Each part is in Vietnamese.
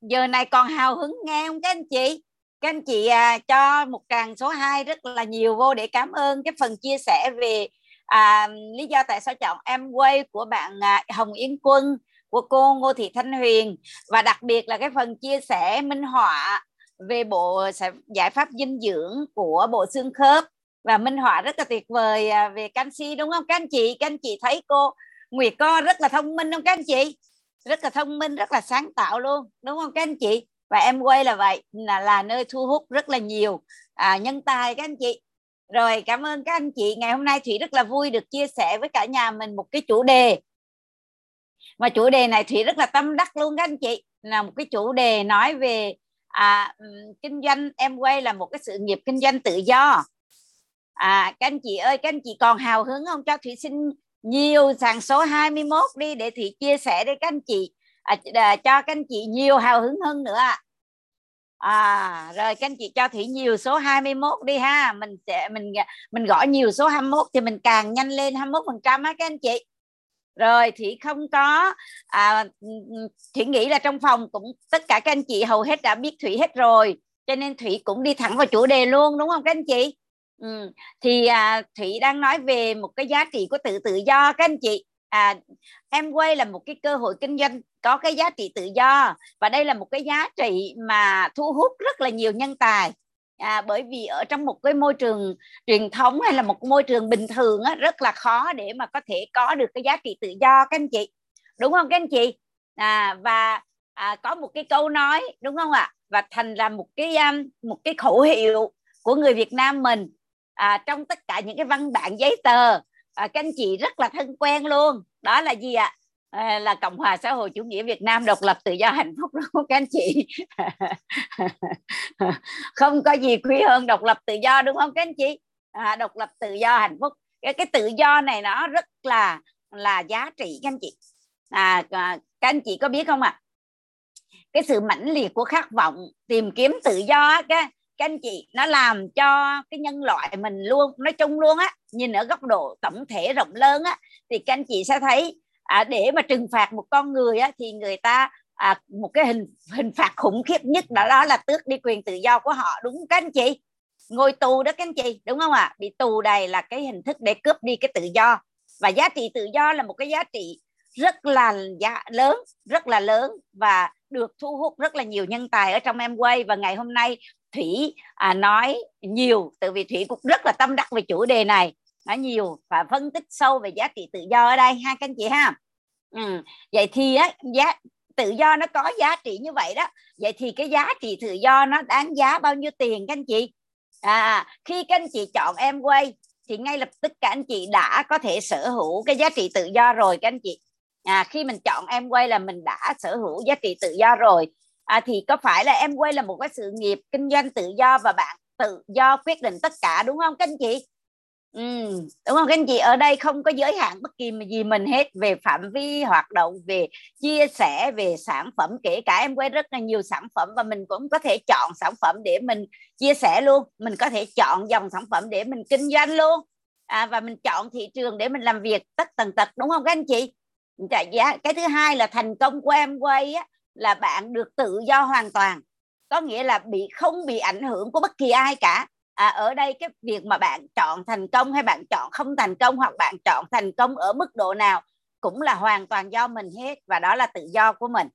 giờ này còn hào hứng nghe không các anh chị? Các anh chị à, cho một tràng số 2 rất là nhiều vô để cảm ơn. Cái phần chia sẻ về à, lý do tại sao chọn em quay của bạn à, Hồng Yến Quân của cô Ngô Thị Thanh Huyền. Và đặc biệt là cái phần chia sẻ minh họa về bộ giải pháp dinh dưỡng của bộ xương khớp. Và minh họa rất là tuyệt vời à, về canxi đúng không các anh chị? Các anh chị thấy cô Nguyệt co rất là thông minh không các anh chị? Rất là thông minh rất là sáng tạo luôn đúng không các anh chị? Và em quay là vậy là là nơi thu hút rất là nhiều à, nhân tài các anh chị. Rồi cảm ơn các anh chị. Ngày hôm nay thủy rất là vui được chia sẻ với cả nhà mình một cái chủ đề. Mà chủ đề này thủy rất là tâm đắc luôn các anh chị. Là một cái chủ đề nói về à, kinh doanh. Em quay là một cái sự nghiệp kinh doanh tự do. À các anh chị ơi các anh chị còn hào hứng không? Cho thủy xin nhiều sàn số 21 đi để thủy chia sẻ để các anh chị. À, à, cho các anh chị nhiều hào hứng hơn nữa ạ. À rồi các anh chị cho thủy nhiều số 21 đi ha. Mình sẽ mình mình gõ nhiều số 21 thì mình càng nhanh lên 21 phần trăm á các anh chị. Rồi thủy không có à, ừ, ừ, thủy nghĩ là trong phòng cũng tất cả các anh chị hầu hết đã biết thủy hết rồi cho nên thủy cũng đi thẳng vào chủ đề luôn đúng không các anh chị? Ừ. thì à, thủy đang nói về một cái giá trị của tự tự do các anh chị. À, em quay là một cái cơ hội kinh doanh có cái giá trị tự do và đây là một cái giá trị mà thu hút rất là nhiều nhân tài. À, bởi vì ở trong một cái môi trường truyền thống hay là một môi trường bình thường á, rất là khó để mà có thể có được cái giá trị tự do các anh chị. Đúng không các anh chị? À, và à, có một cái câu nói đúng không ạ? Và thành là một cái um, một cái khẩu hiệu của người Việt Nam mình à, trong tất cả những cái văn bản giấy tờ à, các anh chị rất là thân quen luôn. Đó là gì ạ? À, là cộng hòa xã hội chủ nghĩa việt nam độc lập tự do hạnh phúc đúng không các anh chị. Không có gì quý hơn độc lập tự do đúng không các anh chị? À, độc lập tự do hạnh phúc. Cái cái tự do này nó rất là là giá trị các anh chị. À, à các anh chị có biết không ạ? À? cái sự mãnh liệt của khát vọng tìm kiếm tự do cái các anh chị nó làm cho cái nhân loại mình luôn nói chung luôn á nhìn ở góc độ tổng thể rộng lớn á thì các anh chị sẽ thấy à, để mà trừng phạt một con người á thì người ta à, một cái hình hình phạt khủng khiếp nhất đó đó là tước đi quyền tự do của họ đúng các anh chị? Ngồi tù đó các anh chị đúng không ạ? À? bị tù đầy là cái hình thức để cướp đi cái tự do. Và giá trị tự do là một cái giá trị rất là giá lớn rất là lớn và được thu hút rất là nhiều nhân tài ở trong em quay và ngày hôm nay thủy à, nói nhiều từ vì thủy cũng rất là tâm đắc về chủ đề này. Nói nhiều và phân tích sâu về giá trị tự do ở đây ha các anh chị ha. Ừ. vậy thì á giá tự do nó có giá trị như vậy đó. Vậy thì cái giá trị tự do nó đáng giá bao nhiêu tiền các anh chị? À khi các anh chị chọn em quay thì ngay lập tức các anh chị đã có thể sở hữu cái giá trị tự do rồi các anh chị. À khi mình chọn em quay là mình đã sở hữu giá trị tự do rồi à, thì có phải là em quay là một cái sự nghiệp kinh doanh tự do và bạn tự do quyết định tất cả đúng không các anh chị? Ừ, đúng không các anh chị? Ở đây không có giới hạn bất kỳ gì mình hết về phạm vi hoạt động về chia sẻ về sản phẩm kể cả em quay rất là nhiều sản phẩm và mình cũng có thể chọn sản phẩm để mình chia sẻ luôn. Mình có thể chọn dòng sản phẩm để mình kinh doanh luôn. À, và mình chọn thị trường để mình làm việc tất tần tật đúng không các anh chị? Dạ, dạ. Cái thứ hai là thành công của em quay á là bạn được tự do hoàn toàn. Có nghĩa là bị không bị ảnh hưởng của bất kỳ ai cả. À, ở đây cái việc mà bạn chọn thành công hay bạn chọn không thành công hoặc bạn chọn thành công ở mức độ nào cũng là hoàn toàn do mình hết và đó là tự do của mình.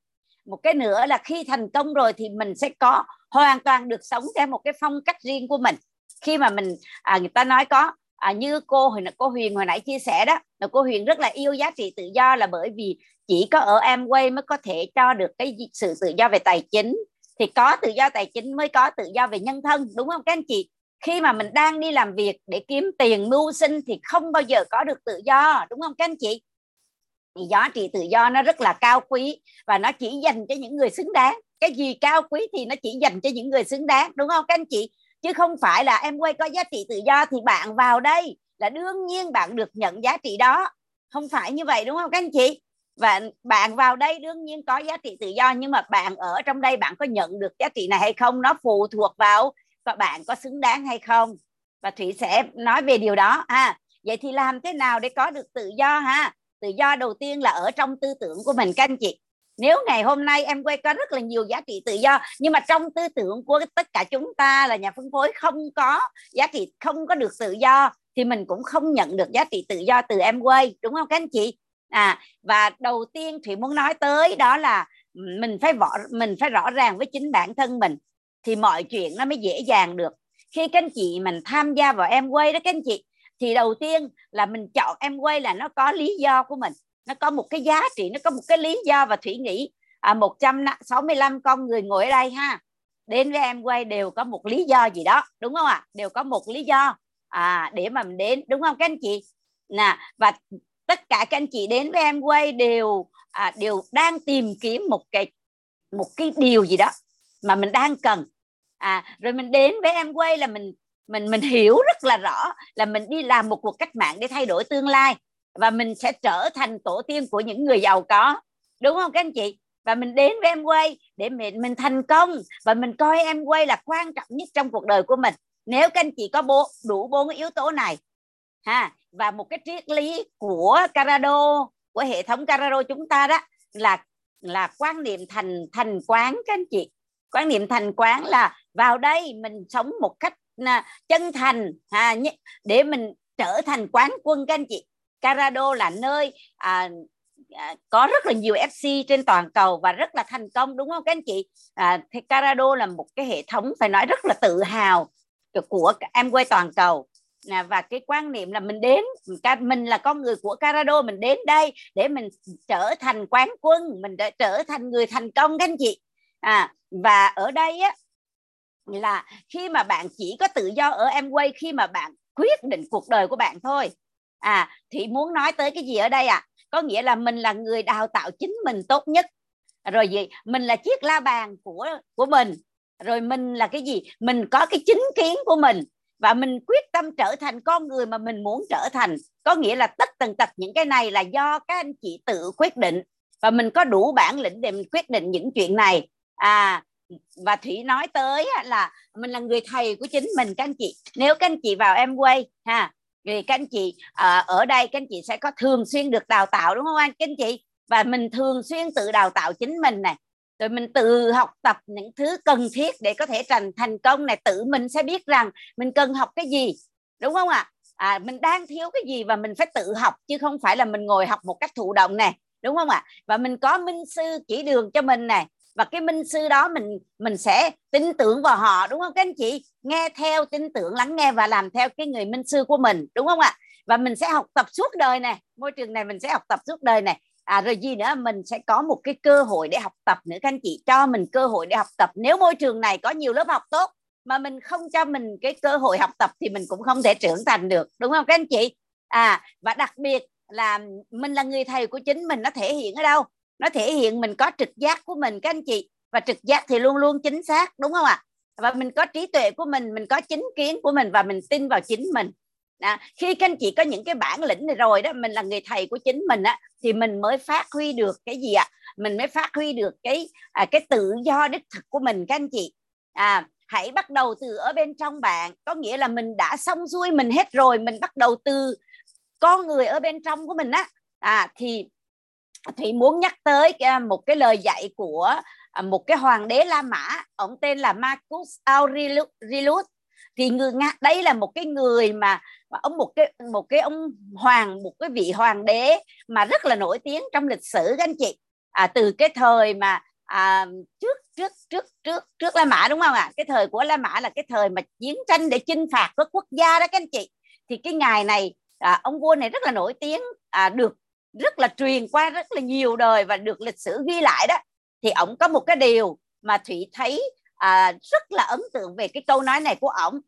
Một cái nữa là khi thành công rồi thì mình sẽ có hoàn toàn được sống theo một cái phong cách riêng của mình. Khi mà mình à, người ta nói có à, như cô hồi cô Huyền hồi nãy chia sẻ đó là cô Huyền rất là yêu giá trị tự do là bởi vì chỉ có ở Amway mới có thể cho được cái sự tự do về tài chính. Thì có tự do tài chính mới có tự do về nhân thân đúng không các anh chị? Khi mà mình đang đi làm việc để kiếm tiền mưu sinh thì không bao giờ có được tự do đúng không các anh chị? Thì giá trị tự do nó rất là cao quý và nó chỉ dành cho những người xứng đáng. Cái gì cao quý thì nó chỉ dành cho những người xứng đáng đúng không các anh chị? Chứ không phải là em quay có giá trị tự do thì bạn vào đây là đương nhiên bạn được nhận giá trị đó. Không phải như vậy, đúng không các anh chị? Và bạn vào đây đương nhiên có giá trị tự do, nhưng mà bạn ở trong đây bạn có nhận được giá trị này hay không? Nó phụ thuộc vào và bạn có xứng đáng hay không? Và thủy sẽ nói về điều đó. Ha vậy thì làm thế nào để có được tự do ha? Tự do đầu tiên là ở trong tư tưởng của mình các anh chị nếu ngày hôm nay em quay có rất là nhiều giá trị tự do, nhưng mà trong tư tưởng của tất cả chúng ta là nhà phân phối không có giá trị, không có được tự do, thì mình cũng không nhận được giá trị tự do từ em quay, đúng không các anh chị? À và đầu tiên thủy muốn nói tới đó là mình phải võ, mình phải rõ ràng với chính bản thân mình, thì mọi chuyện nó mới dễ dàng được. Khi các anh chị mình tham gia vào em quay đó các anh chị, thì đầu tiên là mình chọn em quay là nó có lý do của mình nó có một cái giá trị nó có một cái lý do và thủy nghĩ à, 165 con người ngồi ở đây ha. Đến với em quay đều có một lý do gì đó đúng không ạ? Đều có một lý do à, để mà mình đến đúng không các anh chị? Nè và tất cả các anh chị đến với em quay đều à, đều đang tìm kiếm một cái một cái điều gì đó mà mình đang cần. À rồi mình đến với em quay là mình mình mình hiểu rất là rõ là mình đi làm một cuộc cách mạng để thay đổi tương lai và mình sẽ trở thành tổ tiên của những người giàu có. Đúng không các anh chị? Và mình đến với em quay để mình mình thành công. Và mình coi em quay là quan trọng nhất trong cuộc đời của mình. Nếu các anh chị có bố đủ bốn yếu tố này ha và một cái triết lý của Carado của hệ thống Carado chúng ta đó là là quan niệm thành thành quán các anh chị. Quan niệm thành quán là vào đây mình sống một cách à, chân thành ha, để mình trở thành quán quân các anh chị. Carado là nơi à, à, có rất là nhiều FC trên toàn cầu và rất là thành công đúng không các anh chị? À, thì Carado là một cái hệ thống phải nói rất là tự hào của em quay toàn cầu. À, và cái quan niệm là mình đến mình là con người của Carado mình đến đây để mình trở thành quán quân mình để trở thành người thành công các anh chị. À và ở đây á là khi mà bạn chỉ có tự do ở em quay khi mà bạn quyết định cuộc đời của bạn thôi à thì muốn nói tới cái gì ở đây à? Có nghĩa là mình là người đào tạo chính mình tốt nhất. Rồi gì? Mình là chiếc la bàn của của mình. Rồi mình là cái gì? Mình có cái chính kiến của mình. Và mình quyết tâm trở thành con người mà mình muốn trở thành. Có nghĩa là tất tần tật những cái này là do các anh chị tự quyết định. Và mình có đủ bản lĩnh để mình quyết định những chuyện này. À và thủy nói tới là mình là người thầy của chính mình các anh chị. Nếu các anh chị vào em quay ha vì các anh chị à, ở đây các anh chị sẽ có thường xuyên được đào tạo đúng không anh? Các anh chị và mình thường xuyên tự đào tạo chính mình này rồi mình tự học tập những thứ cần thiết để có thể thành thành công này tự mình sẽ biết rằng mình cần học cái gì đúng không ạ? À? mình đang thiếu cái gì và mình phải tự học chứ không phải là mình ngồi học một cách thụ động này đúng không ạ? Và mình có minh sư chỉ đường cho mình này và cái minh sư đó mình mình sẽ tin tưởng vào họ, đúng không các anh chị? Nghe theo, tin tưởng, lắng nghe và làm theo cái người minh sư của mình, đúng không ạ? Và mình sẽ học tập suốt đời này, môi trường này mình sẽ học tập suốt đời này. À rồi gì nữa? Mình sẽ có một cái cơ hội để học tập nữa các anh chị, cho mình cơ hội để học tập. Nếu môi trường này có nhiều lớp học tốt, mà mình không cho mình cái cơ hội học tập thì mình cũng không thể trưởng thành được, đúng không các anh chị? À và đặc biệt là mình là người thầy của chính, mình nó thể hiện ở đâu? Nó thể hiện mình có trực giác của mình các anh chị. Và trực giác thì luôn luôn chính xác đúng không ạ? Và mình có trí tuệ của mình mình có chính kiến của mình và mình tin vào chính mình. À, khi các anh chị có những cái bản lĩnh này rồi đó mình là người thầy của chính mình á thì mình mới phát huy được cái gì ạ? Mình mới phát huy được cái à, cái tự do đích thực của mình các anh chị. À hãy bắt đầu từ ở bên trong bạn. Có nghĩa là mình đã xong xuôi mình hết rồi mình bắt đầu từ con người ở bên trong của mình á. À thì thì muốn nhắc tới à, một cái lời dạy của à, một cái hoàng đế La Mã. Ông tên là Marcus Aurelius thì người nga đây là một cái người mà, mà ông một cái một cái ông hoàng một cái vị hoàng đế mà rất là nổi tiếng trong lịch sử các anh chị. À, từ cái thời mà à, trước trước trước trước trước La Mã đúng không ạ? À? cái thời của La Mã là cái thời mà chiến tranh để chinh phạt các quốc gia đó các anh chị. Thì cái ngày này à, ông vua này rất là nổi tiếng à, được rất là truyền qua rất là nhiều đời và được lịch sử ghi lại đó thì ông có một cái điều mà thủy thấy à, rất là ấn tượng về cái câu nói này của ổng.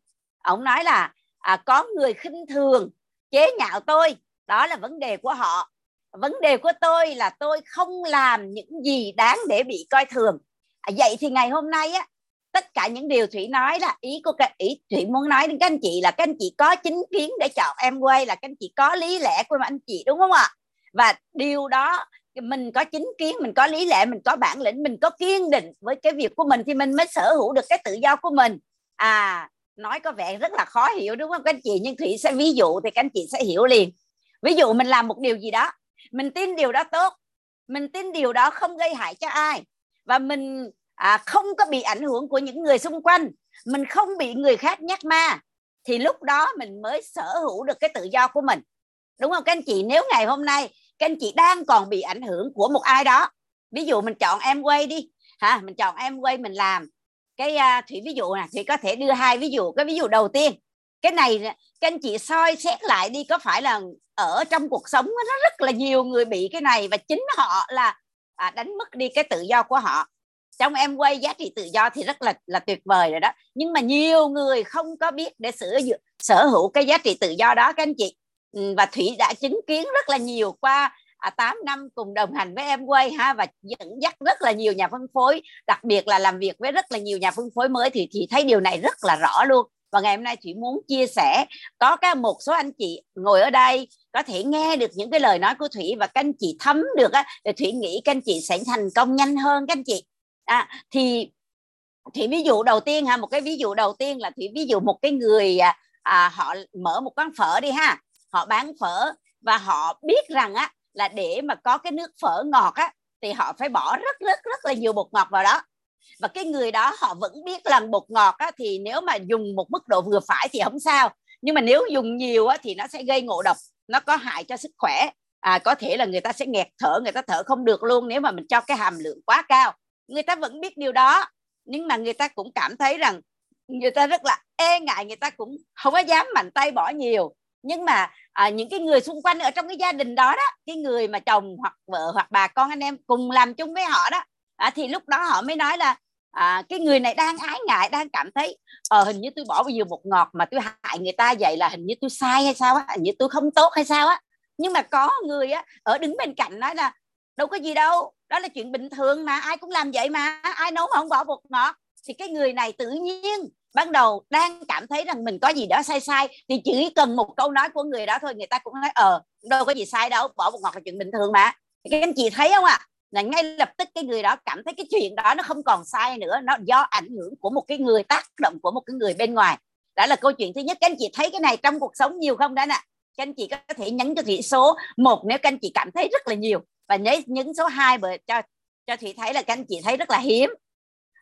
Ổng nói là à, có người khinh thường chế nhạo tôi đó là vấn đề của họ. Vấn đề của tôi là tôi không làm những gì đáng để bị coi thường. À, vậy thì ngày hôm nay á tất cả những điều thủy nói là ý của các ý thủy muốn nói đến các anh chị là các anh chị có chính kiến để chọn em quay là các anh chị có lý lẽ của anh chị đúng không ạ? Và điều đó mình có chính kiến mình có lý lẽ mình có bản lĩnh mình có kiên định với cái việc của mình thì mình mới sở hữu được cái tự do của mình. À nói có vẻ rất là khó hiểu đúng không các anh chị? Nhưng thủy sẽ ví dụ thì các anh chị sẽ hiểu liền. Ví dụ mình làm một điều gì đó mình tin điều đó tốt mình tin điều đó không gây hại cho ai và mình à, không có bị ảnh hưởng của những người xung quanh mình không bị người khác nhắc ma thì lúc đó mình mới sở hữu được cái tự do của mình. Đúng không các anh chị? Nếu ngày hôm nay các anh chị đang còn bị ảnh hưởng của một ai đó. Ví dụ mình chọn em quay đi. Ha mình chọn em quay mình làm. Cái uh, thủy ví dụ nè thủy có thể đưa hai ví dụ. Cái ví dụ đầu tiên cái này các anh chị soi xét lại đi có phải là ở trong cuộc sống nó rất là nhiều người bị cái này và chính họ là à, đánh mất đi cái tự do của họ. Trong em quay giá trị tự do thì rất là là tuyệt vời rồi đó. Nhưng mà nhiều người không có biết để sở sở hữu cái giá trị tự do đó các anh chị. Ừ, và thủy đã chứng kiến rất là nhiều qua à, 8 năm cùng đồng hành với em quay ha và dẫn dắt rất là nhiều nhà phân phối đặc biệt là làm việc với rất là nhiều nhà phân phối mới thì thì thấy điều này rất là rõ luôn. Và ngày hôm nay thủy muốn chia sẻ có cái một số anh chị ngồi ở đây có thể nghe được những cái lời nói của thủy và các anh chị thấm được á thì thủy nghĩ các anh chị sẽ thành công nhanh hơn các anh chị. À, thì thì ví dụ đầu tiên ha một cái ví dụ đầu tiên là thủy ví dụ một cái người à, à họ mở một quán phở đi ha họ bán phở và họ biết rằng á là để mà có cái nước phở ngọt á thì họ phải bỏ rất rất rất là nhiều bột ngọt vào đó. Và cái người đó họ vẫn biết là bột ngọt á, thì nếu mà dùng một mức độ vừa phải thì không sao. Nhưng mà nếu dùng nhiều á, thì nó sẽ gây ngộ độc nó có hại cho sức khỏe. À, có thể là người ta sẽ nghẹt thở người ta thở không được luôn nếu mà mình cho cái hàm lượng quá cao. Người ta vẫn biết điều đó nhưng mà người ta cũng cảm thấy rằng người ta rất là e ngại người ta cũng không có dám mạnh tay bỏ nhiều nhưng mà à, những cái người xung quanh ở trong cái gia đình đó đó cái người mà chồng hoặc vợ hoặc bà con anh em cùng làm chung với họ đó à, thì lúc đó họ mới nói là à, cái người này đang ái ngại đang cảm thấy ờ hình như tôi bỏ bao nhiêu bột ngọt mà tôi hại người ta vậy là hình như tôi sai hay sao á hình như tôi không tốt hay sao á. Nhưng mà có người á ở đứng bên cạnh nói là đâu có gì đâu đó là chuyện bình thường mà ai cũng làm vậy mà ai nấu mà không bỏ bột ngọt. Thì cái người này tự nhiên ban đầu đang cảm thấy rằng mình có gì đó sai sai thì chỉ cần một câu nói của người đó thôi, người ta cũng nói ờ đâu có gì sai đâu, bỏ bột ngọt là chuyện bình thường mà. Thì các anh chị thấy không ạ? À? là ngay lập tức cái người đó cảm thấy cái chuyện đó nó không còn sai nữa, nó do ảnh hưởng của một cái người, tác động của một cái người bên ngoài. Đó là câu chuyện thứ nhất. Các anh chị thấy cái này trong cuộc sống nhiều không đó nè? Các anh chị có thể nhấn cho thủy số một nếu các anh chị cảm thấy rất là nhiều. Và nhấn nhấn số 2 bởi, cho cho thủy thấy là các anh chị thấy rất là hiếm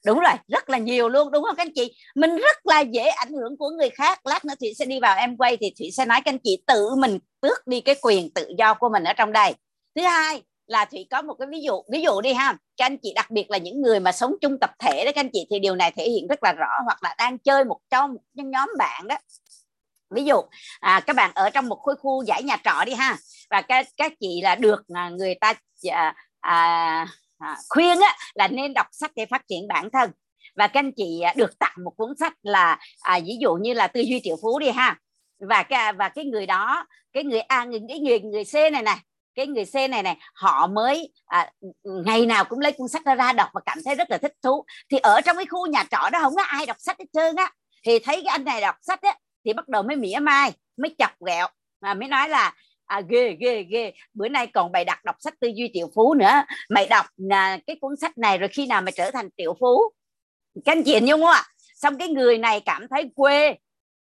đúng rồi rất là nhiều luôn đúng không các anh chị? Mình rất là dễ ảnh hưởng của người khác. Lát nữa thủy sẽ đi vào em quay thì thủy sẽ nói các anh chị tự mình tước đi cái quyền tự do của mình ở trong đây. Thứ hai là thủy có một cái ví dụ ví dụ đi ha. Các anh chị đặc biệt là những người mà sống chung tập thể đó các anh chị thì điều này thể hiện rất là rõ hoặc là đang chơi một trong một nhóm bạn đó. Ví dụ à, các bạn ở trong một khối khu giải nhà trọ đi ha. Và các các chị là được à, người ta à, à, à, khuyên á, là nên đọc sách để phát triển bản thân. Và các anh chị à, được tặng một cuốn sách là à, ví dụ như là tư duy triệu phú đi ha. Và cái và cái người đó cái người a người cái người người c này này cái người C này này họ mới à, ngày nào cũng lấy cuốn sách ra, ra đọc và cảm thấy rất là thích thú. Thì ở trong cái khu nhà trọ đó không có ai đọc sách hết trơn á. Thì thấy cái anh này đọc sách á thì bắt đầu mới mỉa mai mới chọc ghẹo mà mới nói là à, ghê ghê ghê. Bữa nay còn bài đặt đọc sách tư duy triệu phú nữa. Mày đọc à, cái cuốn sách này rồi khi nào mày trở thành triệu phú? Các anh chị nhung không ạ? Xong cái người này cảm thấy quê.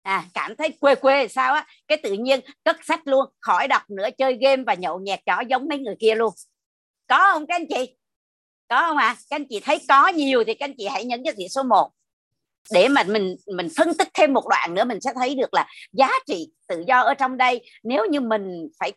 À cảm thấy quê quê sao á? Cái tự nhiên cất sách luôn khỏi đọc nữa chơi game và nhậu nhẹt chó giống mấy người kia luôn. Có không các anh chị? Có không ạ? À? các anh chị thấy có nhiều thì các anh chị hãy nhấn cho chị số 1 để mà mình mình phân tích thêm một đoạn nữa mình sẽ thấy được là giá trị tự do ở trong đây. Nếu như mình phải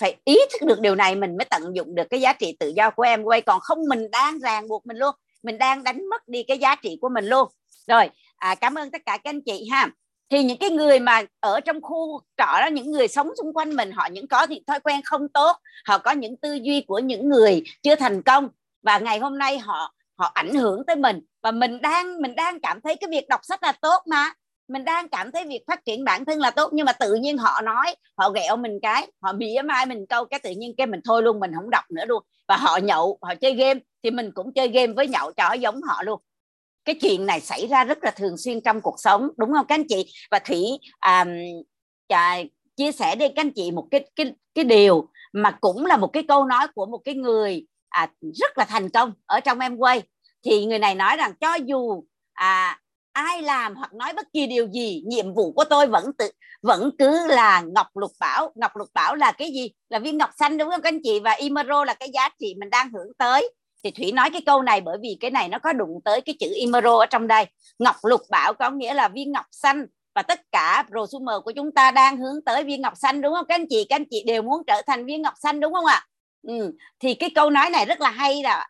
phải ý thức được điều này mình mới tận dụng được cái giá trị tự do của em quay. Còn không mình đang ràng buộc mình luôn. Mình đang đánh mất đi cái giá trị của mình luôn. Rồi à, cảm ơn tất cả các anh chị ha. Thì những cái người mà ở trong khu trọ đó những người sống xung quanh mình họ những có thì thói quen không tốt. Họ có những tư duy của những người chưa thành công. Và ngày hôm nay họ họ ảnh hưởng tới mình. Và mình đang mình đang cảm thấy cái việc đọc sách là tốt mà. Mình đang cảm thấy việc phát triển bản thân là tốt. Nhưng mà tự nhiên họ nói họ ghẹo mình cái họ mỉa mai mình câu cái tự nhiên cái mình thôi luôn mình không đọc nữa luôn. Và họ nhậu họ chơi game thì mình cũng chơi game với nhậu cho giống họ luôn. Cái chuyện này xảy ra rất là thường xuyên trong cuộc sống đúng không các anh chị? Và thủy um, à, chia sẻ đây các anh chị một cái cái cái điều mà cũng là một cái câu nói của một cái người à, rất là thành công ở trong em quay thì người này nói rằng cho dù à, ai làm hoặc nói bất kỳ điều gì nhiệm vụ của tôi vẫn tự vẫn cứ là ngọc lục bảo. Ngọc lục bảo là cái gì? Là viên ngọc xanh đúng không các anh chị? Và imero là cái giá trị mình đang hưởng tới. Thì thủy nói cái câu này bởi vì cái này nó có đụng tới cái chữ imero ở trong đây. Ngọc lục bảo có nghĩa là viên ngọc xanh. Và tất cả prosumer của chúng ta đang hướng tới viên ngọc xanh đúng không các anh chị? Các anh chị đều muốn trở thành viên ngọc xanh đúng không ạ? Ừ. thì cái câu nói này rất là hay là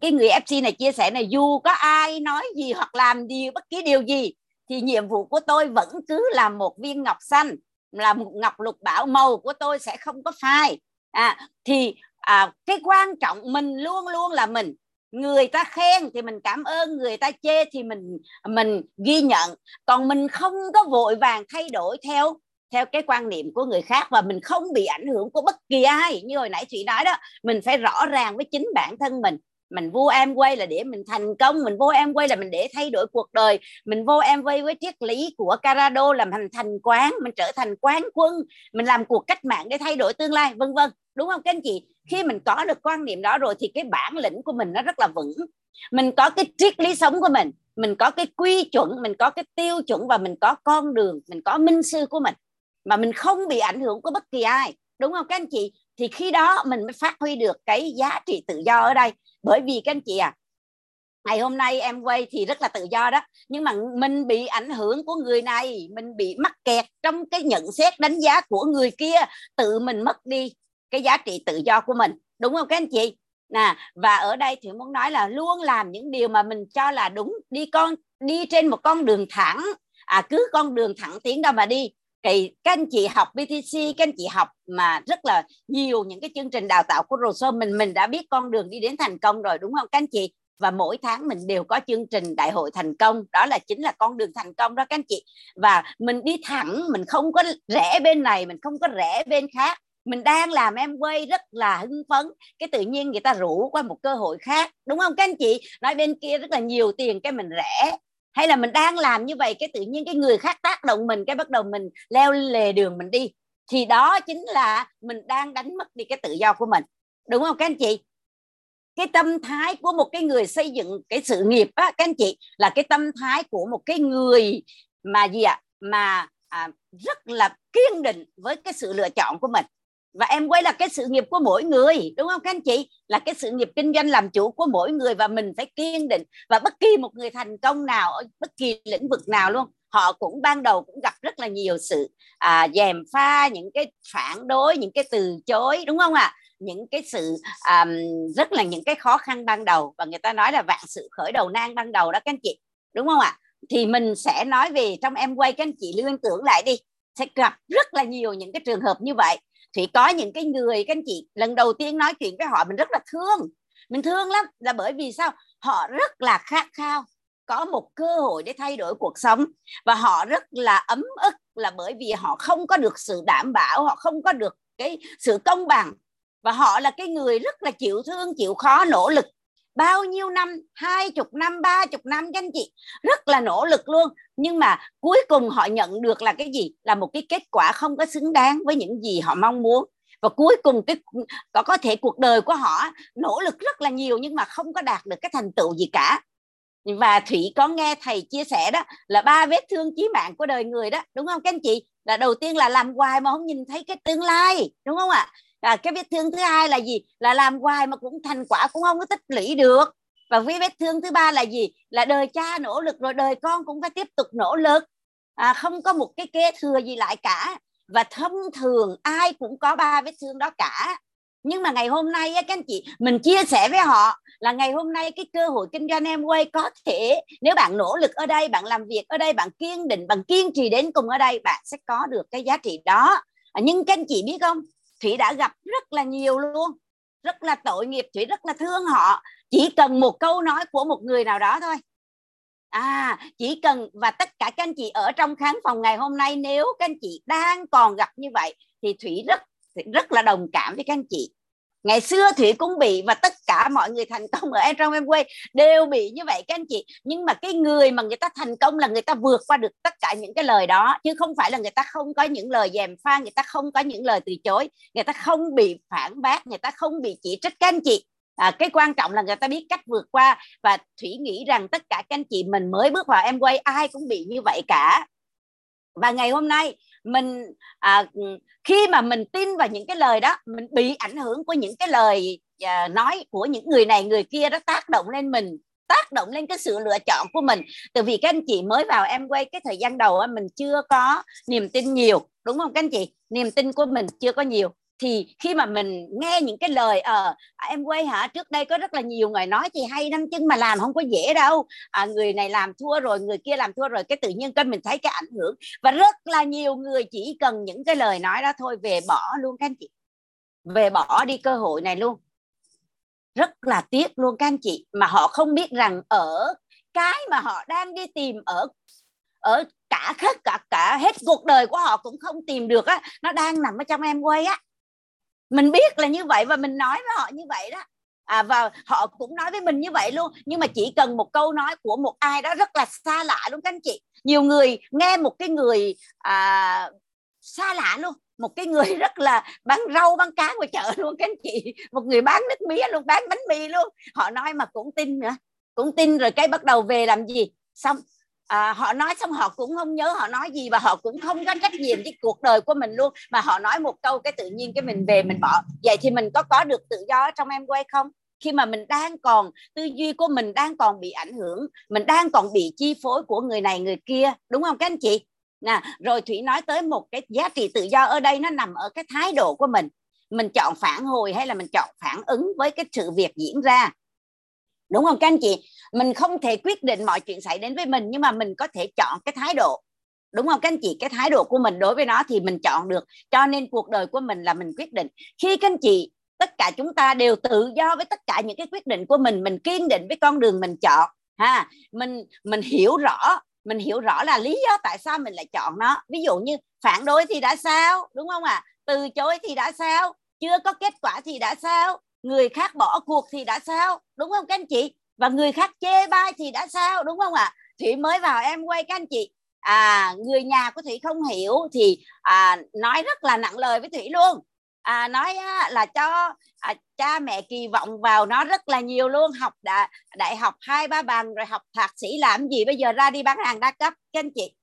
cái người FC này chia sẻ này dù có ai nói gì hoặc làm gì bất kỳ điều gì thì nhiệm vụ của tôi vẫn cứ là một viên ngọc xanh là một ngọc lục bảo màu của tôi sẽ không có phai. À, thì à, cái quan trọng mình luôn luôn là mình. Người ta khen thì mình cảm ơn người ta chê thì mình mình ghi nhận. Còn mình không có vội vàng thay đổi theo theo cái quan niệm của người khác và mình không bị ảnh hưởng của bất kỳ ai. Như hồi nãy chị nói đó, mình phải rõ ràng với chính bản thân mình. Mình vô em quay là để mình thành công, mình vô em quay là mình để thay đổi cuộc đời. Mình vô em quay với triết lý của Carado làm thành thành quán, mình trở thành quán quân. Mình làm cuộc cách mạng để thay đổi tương lai, vân vân. Đúng không các anh chị? Khi mình có được quan niệm đó rồi thì cái bản lĩnh của mình nó rất là vững. Mình có cái triết lý sống của mình mình có cái quy chuẩn, mình có cái tiêu chuẩn và mình có con đường, mình có minh sư của mình mà mình không bị ảnh hưởng của bất kỳ ai, đúng không các anh chị? Thì khi đó mình mới phát huy được cái giá trị tự do ở đây. Bởi vì các anh chị à ngày hôm nay em quay thì rất là tự do đó. Nhưng mà mình bị ảnh hưởng của người này, mình bị mắc kẹt trong cái nhận xét đánh giá của người kia, tự mình mất đi cái giá trị tự do của mình. Đúng không các anh chị? Nè, và ở đây thì muốn nói là luôn làm những điều mà mình cho là đúng. Đi con, đi trên một con đường thẳng. À cứ con đường thẳng tiến đâu mà đi thì các anh chị học BTC các anh chị học mà rất là nhiều những cái chương trình đào tạo của Rousseau mình mình đã biết con đường đi đến thành công rồi, đúng không các anh chị? Và mỗi tháng mình đều có chương trình đại hội thành công, đó là chính là con đường thành công đó các anh chị. Và mình đi thẳng, mình không có rẽ bên này, mình không có rẽ bên khác. Mình đang làm em quay rất là hưng phấn, cái tự nhiên người ta rủ qua một cơ hội khác, đúng không các anh chị? Nói bên kia rất là nhiều tiền cái mình rẽ hay là mình đang làm như vậy cái tự nhiên cái người khác tác động mình cái bắt đầu mình leo lề đường mình đi thì đó chính là mình đang đánh mất đi cái tự do của mình. Đúng không các anh chị? Cái tâm thái của một cái người xây dựng cái sự nghiệp á các anh chị là cái tâm thái của một cái người mà gì ạ? À? mà à, rất là kiên định với cái sự lựa chọn của mình và em quay là cái sự nghiệp của mỗi người đúng không các anh chị? Là cái sự nghiệp kinh doanh làm chủ của mỗi người và mình phải kiên định. Và bất kỳ một người thành công nào ở bất kỳ lĩnh vực nào luôn họ cũng ban đầu cũng gặp rất là nhiều sự à, dèm pha những cái phản đối những cái từ chối đúng không ạ? À? những cái sự um, rất là những cái khó khăn ban đầu. Và người ta nói là vạn sự khởi đầu nan ban đầu đó các anh chị đúng không ạ? Thì mình sẽ nói về trong em quay các anh chị liên tưởng lại đi sẽ gặp rất là nhiều những cái trường hợp như vậy thì có những cái người, các anh chị, lần đầu tiên nói chuyện với họ, mình rất là thương. Mình thương lắm, là bởi vì sao? Họ rất là khát khao, có một cơ hội để thay đổi cuộc sống. Và họ rất là ấm ức, là bởi vì họ không có được sự đảm bảo, họ không có được cái sự công bằng. Và họ là cái người rất là chịu thương, chịu khó, nỗ lực bao nhiêu năm? Hai chục năm ba chục năm các anh chị. Rất là nỗ lực luôn. Nhưng mà cuối cùng họ nhận được là cái gì? Là một cái kết quả không có xứng đáng với những gì họ mong muốn. Và cuối cùng cái có có thể cuộc đời của họ nỗ lực rất là nhiều nhưng mà không có đạt được cái thành tựu gì cả. Và thủy có nghe thầy chia sẻ đó là ba vết thương chí mạng của đời người đó đúng không các anh chị? Là đầu tiên là làm hoài mà không nhìn thấy cái tương lai đúng không ạ? à, À, cái vết thương thứ hai là gì? Là làm hoài mà cũng thành quả cũng không có tích lũy được. Và với vết thương thứ ba là gì? Là đời cha nỗ lực rồi đời con cũng phải tiếp tục nỗ lực. À, không có một cái kế thừa gì lại cả. Và thông thường ai cũng có ba vết thương đó cả. Nhưng mà ngày hôm nay các anh chị mình chia sẻ với họ là ngày hôm nay cái cơ hội kinh doanh em quay có thể nếu bạn nỗ lực ở đây bạn làm việc ở đây bạn kiên định bạn kiên trì đến cùng ở đây bạn sẽ có được cái giá trị đó. À, nhưng các anh chị biết không? Thủy đã gặp rất là nhiều luôn. Rất là tội nghiệp, thủy rất là thương họ. Chỉ cần một câu nói của một người nào đó thôi. À chỉ cần, và tất cả các anh chị ở trong khán phòng ngày hôm nay, nếu các anh chị đang còn gặp như vậy, thì thủy rất rất là đồng cảm với các anh chị ngày xưa thủy cũng bị và tất cả mọi người thành công ở em trong em quê đều bị như vậy các anh chị. Nhưng mà cái người mà người ta thành công là người ta vượt qua được tất cả những cái lời đó chứ không phải là người ta không có những lời dèm pha người ta không có những lời từ chối người ta không bị phản bác người ta không bị chỉ trích các anh chị. À, cái quan trọng là người ta biết cách vượt qua và thủy nghĩ rằng tất cả các anh chị mình mới bước vào em quay ai cũng bị như vậy cả. Và ngày hôm nay mình à, khi mà mình tin vào những cái lời đó mình bị ảnh hưởng của những cái lời à, nói của những người này người kia đó tác động lên mình tác động lên cái sự lựa chọn của mình. Từ vì các anh chị mới vào em quay cái thời gian đầu mình chưa có niềm tin nhiều đúng không các anh chị? Niềm tin của mình chưa có nhiều thì khi mà mình nghe những cái lời ờ à, em quay hả? Trước đây có rất là nhiều người nói thì hay lắm chứ mà làm không có dễ đâu. À, người này làm thua rồi người kia làm thua rồi cái tự nhiên cái mình thấy cái ảnh hưởng. Và rất là nhiều người chỉ cần những cái lời nói đó thôi về bỏ luôn các anh chị. Về bỏ đi cơ hội này luôn. Rất là tiếc luôn các anh chị mà họ không biết rằng ở cái mà họ đang đi tìm ở ở cả hết cả cả hết cuộc đời của họ cũng không tìm được á nó đang nằm ở trong em quay á mình biết là như vậy và mình nói với họ như vậy đó. À, và họ cũng nói với mình như vậy luôn. Nhưng mà chỉ cần một câu nói của một ai đó rất là xa lạ luôn các anh chị. Nhiều người nghe một cái người à, xa lạ luôn. Một cái người rất là bán rau bán cá ngoài chợ luôn các anh chị. Một người bán nước mía luôn bán bánh mì luôn. Họ nói mà cũng tin nữa. Cũng tin rồi cái bắt đầu về làm gì? Xong à, họ nói xong họ cũng không nhớ họ nói gì và họ cũng không có trách nhiệm với cuộc đời của mình luôn. Mà họ nói một câu cái tự nhiên cái mình về mình bỏ. Vậy thì mình có có được tự do trong em quay không? Khi mà mình đang còn tư duy của mình đang còn bị ảnh hưởng mình đang còn bị chi phối của người này người kia đúng không các anh chị? Nè rồi thủy nói tới một cái giá trị tự do ở đây nó nằm ở cái thái độ của mình. Mình chọn phản hồi hay là mình chọn phản ứng với cái sự việc diễn ra? Đúng không các anh chị? Mình không thể quyết định mọi chuyện xảy đến với mình, nhưng mà mình có thể chọn cái thái độ. Đúng không các anh chị? Cái thái độ của mình đối với nó thì mình chọn được. Cho nên cuộc đời của mình là mình quyết định. Khi các anh chị, tất cả chúng ta đều tự do với tất cả những cái quyết định của mình mình kiên định với con đường mình chọn, ha. Mình mình hiểu rõ, mình hiểu rõ là lý do tại sao mình lại chọn nó. Ví dụ như phản đối thì đã sao, đúng không ạ? À? từ chối thì đã sao, chưa có kết quả thì đã sao, người khác bỏ cuộc thì đã sao, đúng không các anh chị? Và người khác chê bai thì đã sao đúng không ạ? À? thủy mới vào em quay các anh chị. À người nhà của thủy không hiểu thì à, nói rất là nặng lời với thủy luôn. À, nói á, là cho à, cha mẹ kỳ vọng vào nó rất là nhiều luôn. Học đại đại học hai ba bằng rồi học thạc sĩ làm gì bây giờ ra đi bán hàng đa cấp các anh chị.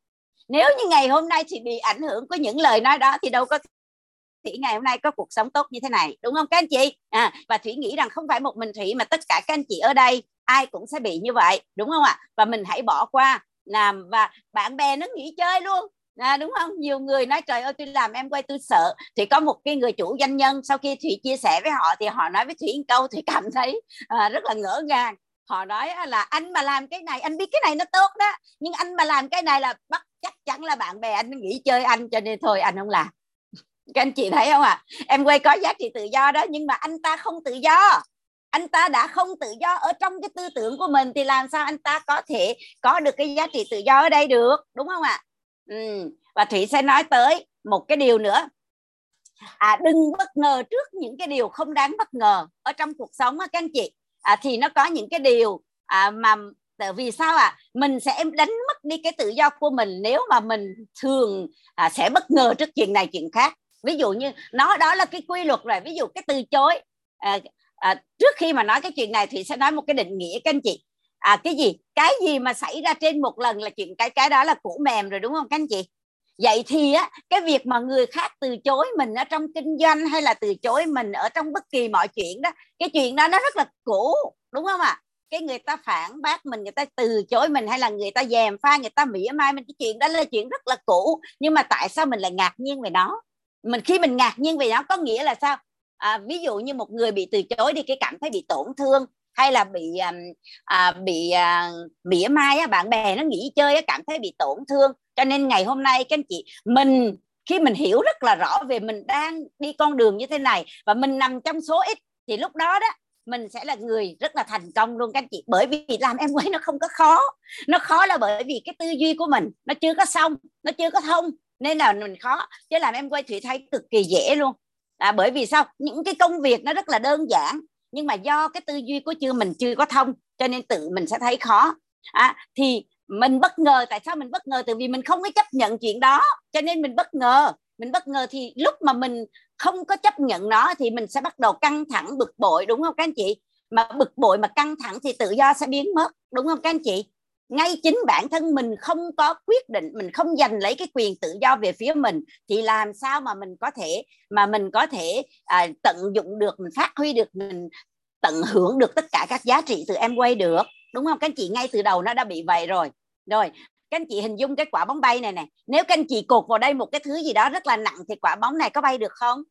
Nếu như ngày hôm nay thì bị ảnh hưởng của những lời nói đó thì đâu có thủy ngày hôm nay có cuộc sống tốt như thế này đúng không các anh chị? À, và thủy nghĩ rằng không phải một mình thủy mà tất cả các anh chị ở đây ai cũng sẽ bị như vậy đúng không ạ? Và mình hãy bỏ qua làm và bạn bè nó nghỉ chơi luôn. À, đúng không? Nhiều người nói trời ơi tôi làm em quay tôi sợ. Thì có một cái người chủ doanh nhân sau khi thủy chia sẻ với họ thì họ nói với thủy câu thủy cảm thấy à, rất là ngỡ ngàng. Họ nói là anh mà làm cái này anh biết cái này nó tốt đó nhưng anh mà làm cái này là bắt chắc chắn là bạn bè anh nghỉ chơi anh cho nên thôi anh không làm. Các anh chị thấy không ạ? À? em quay có giá trị tự do đó nhưng mà anh ta không tự do anh ta đã không tự do ở trong cái tư tưởng của mình thì làm sao anh ta có thể có được cái giá trị tự do ở đây được đúng không ạ ừ. và thủy sẽ nói tới một cái điều nữa à đừng bất ngờ trước những cái điều không đáng bất ngờ ở trong cuộc sống á các anh chị à, thì nó có những cái điều à, mà tại vì sao ạ à? mình sẽ đánh mất đi cái tự do của mình nếu mà mình thường à, sẽ bất ngờ trước chuyện này chuyện khác ví dụ như nó đó là cái quy luật rồi ví dụ cái từ chối à, à, trước khi mà nói cái chuyện này thì sẽ nói một cái định nghĩa các anh chị. À cái gì? Cái gì mà xảy ra trên một lần là chuyện cái cái đó là củ mềm rồi đúng không các anh chị? Vậy thì á cái việc mà người khác từ chối mình ở trong kinh doanh hay là từ chối mình ở trong bất kỳ mọi chuyện đó cái chuyện đó nó rất là cũ đúng không ạ? À? cái người ta phản bác mình người ta từ chối mình hay là người ta dèm pha người ta mỉa mai mình cái chuyện đó là chuyện rất là cũ. Nhưng mà tại sao mình lại ngạc nhiên về nó? Mình khi mình ngạc nhiên về nó có nghĩa là sao? À, ví dụ như một người bị từ chối đi cái cảm thấy bị tổn thương hay là bị à, à bị à, mỉa mai á, bạn bè nó nghỉ chơi á, cảm thấy bị tổn thương. Cho nên ngày hôm nay các anh chị mình khi mình hiểu rất là rõ về mình đang đi con đường như thế này và mình nằm trong số ít thì lúc đó đó mình sẽ là người rất là thành công luôn các anh chị. Bởi vì làm em quay nó không có khó. Nó khó là bởi vì cái tư duy của mình nó chưa có xong nó chưa có thông. Nên là mình khó. Chứ làm em quay thủy thấy cực kỳ dễ luôn à, bởi vì sao? Những cái công việc nó rất là đơn giản nhưng mà do cái tư duy của chưa mình chưa có thông cho nên tự mình sẽ thấy khó. À, thì mình bất ngờ tại sao mình bất ngờ? Tại vì mình không có chấp nhận chuyện đó cho nên mình bất ngờ. Mình bất ngờ thì lúc mà mình không có chấp nhận nó thì mình sẽ bắt đầu căng thẳng bực bội đúng không các anh chị? Mà bực bội mà căng thẳng thì tự do sẽ biến mất đúng không các anh chị? Ngay chính bản thân mình không có quyết định mình không giành lấy cái quyền tự do về phía mình thì làm sao mà mình có thể mà mình có thể à, tận dụng được mình phát huy được mình tận hưởng được tất cả các giá trị từ em quay được đúng không? Các anh chị ngay từ đầu nó đã bị vậy rồi. Rồi các anh chị hình dung cái quả bóng bay này nè nếu các anh chị cột vào đây một cái thứ gì đó rất là nặng thì quả bóng này có bay được không?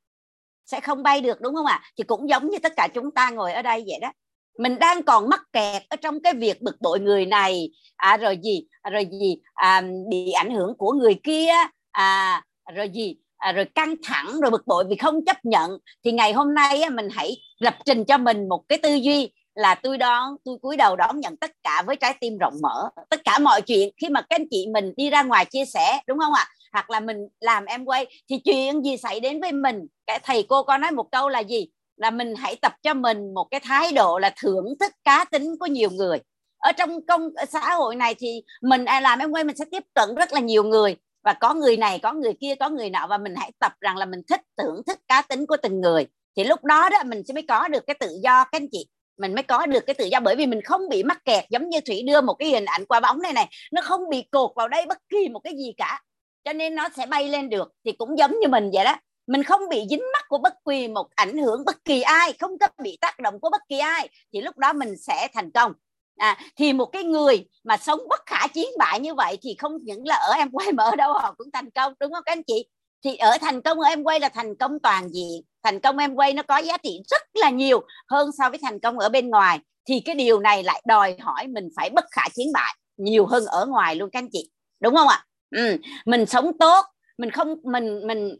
Sẽ không bay được đúng không ạ? À? thì cũng giống như tất cả chúng ta ngồi ở đây vậy đó mình đang còn mắc kẹt ở trong cái việc bực bội người này. À rồi gì? À, rồi gì? À, bị ảnh hưởng của người kia. À rồi gì? À, rồi căng thẳng rồi bực bội vì không chấp nhận. Thì ngày hôm nay á, mình hãy lập trình cho mình một cái tư duy là tôi đón tôi cúi đầu đón nhận tất cả với trái tim rộng mở. Tất cả mọi chuyện khi mà các anh chị mình đi ra ngoài chia sẻ đúng không ạ? Hoặc là mình làm em quay thì chuyện gì xảy đến với mình? Cái thầy cô có nói một câu là gì? Là mình hãy tập cho mình một cái thái độ là thưởng thức cá tính của nhiều người. Ở trong công, ở xã hội này thì mình ai làm em quay mình sẽ tiếp cận rất là nhiều người. Và có người này, có người kia, có người nọ và mình hãy tập rằng là mình thích thưởng thức cá tính của từng người. Thì lúc đó đó mình sẽ mới có được cái tự do, các anh chị. Mình mới có được cái tự do. Bởi vì mình không bị mắc kẹt giống như thủy đưa một cái hình ảnh qua bóng này này. Nó không bị cột vào đây bất kỳ một cái gì cả. Cho nên nó sẽ bay lên được. Thì cũng giống như mình vậy đó mình không bị dính mắc của bất kỳ một ảnh hưởng bất kỳ ai không có bị tác động của bất kỳ ai thì lúc đó mình sẽ thành công. À, thì một cái người mà sống bất khả chiến bại như vậy thì không những là ở em quay mà ở đâu họ cũng thành công đúng không các anh chị? Thì ở thành công ở em quay là thành công toàn diện. Thành công em quay nó có giá trị rất là nhiều hơn so với thành công ở bên ngoài. Thì cái điều này lại đòi hỏi mình phải bất khả chiến bại nhiều hơn ở ngoài luôn các anh chị. Đúng không ạ? Ừ. mình sống tốt mình không mình mình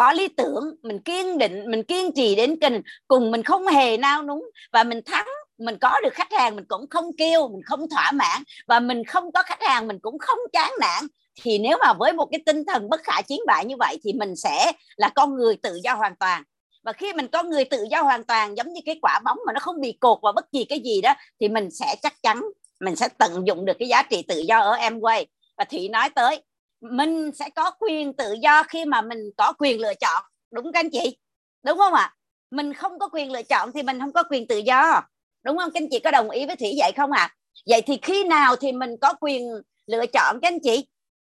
có lý tưởng, mình kiên định, mình kiên trì đến kinh cùng mình không hề nao núng, và mình thắng, mình có được khách hàng, mình cũng không kêu, mình không thỏa mãn, và mình không có khách hàng, mình cũng không chán nản, thì nếu mà với một cái tinh thần bất khả chiến bại như vậy thì mình sẽ là con người tự do hoàn toàn. Và khi mình có người tự do hoàn toàn, giống như cái quả bóng mà nó không bị cột vào bất kỳ cái gì đó, thì mình sẽ chắc chắn, mình sẽ tận dụng được cái giá trị tự do ở em quay và Thủy nói tới mình sẽ có quyền tự do khi mà mình có quyền lựa chọn. Đúng các anh chị? Đúng không ạ? Mình không có quyền lựa chọn thì mình không có quyền tự do. Đúng không? Các anh chị có đồng ý với thủy vậy không ạ? À? vậy thì khi nào thì mình có quyền lựa chọn các anh chị?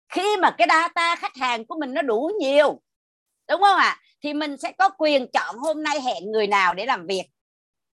Khi mà cái data khách hàng của mình nó đủ nhiều. Đúng không ạ? À? thì mình sẽ có quyền chọn hôm nay hẹn người nào để làm việc.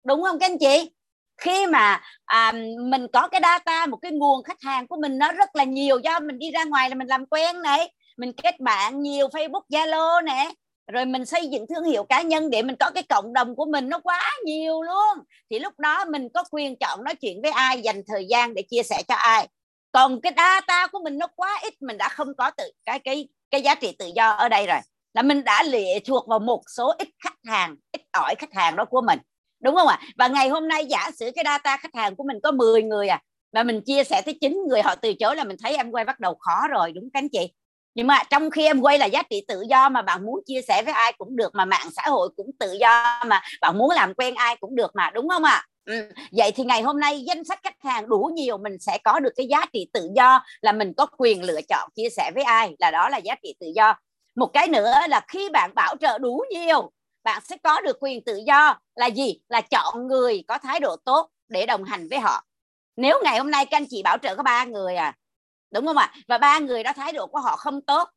Đúng không các anh chị? Khi mà à, mình có cái data một cái nguồn khách hàng của mình nó rất là nhiều do mình đi ra ngoài là mình làm quen này mình kết bạn nhiều Facebook Zalo nè rồi mình xây dựng thương hiệu cá nhân để mình có cái cộng đồng của mình nó quá nhiều luôn. Thì lúc đó mình có quyền chọn nói chuyện với ai dành thời gian để chia sẻ cho ai. Còn cái data của mình nó quá ít mình đã không có tự cái cái cái giá trị tự do ở đây rồi. Là mình đã lệ thuộc vào một số ít khách hàng ít ỏi khách hàng đó của mình đúng không ạ à? và ngày hôm nay giả sử cái data khách hàng của mình có 10 người à mà mình chia sẻ tới chín người, họ từ chối là mình thấy em quay bắt đầu khó rồi, đúng các anh chị nhưng mà trong khi em quay là giá trị tự do mà bạn muốn chia sẻ với ai cũng được, mà mạng xã hội cũng tự do mà bạn muốn làm quen ai cũng được mà, đúng không ạ à? ừ. vậy thì ngày hôm nay danh sách khách hàng đủ nhiều, mình sẽ có được cái giá trị tự do là mình có quyền lựa chọn chia sẻ với ai, là đó là giá trị tự do một cái nữa là khi bạn bảo trợ đủ nhiều bạn sẽ có được quyền tự do là gì? Là chọn người có thái độ tốt để đồng hành với họ. Nếu ngày hôm nay các anh chị bảo trợ có ba người à đúng không ạ? Và ba người đó thái độ của họ không tốt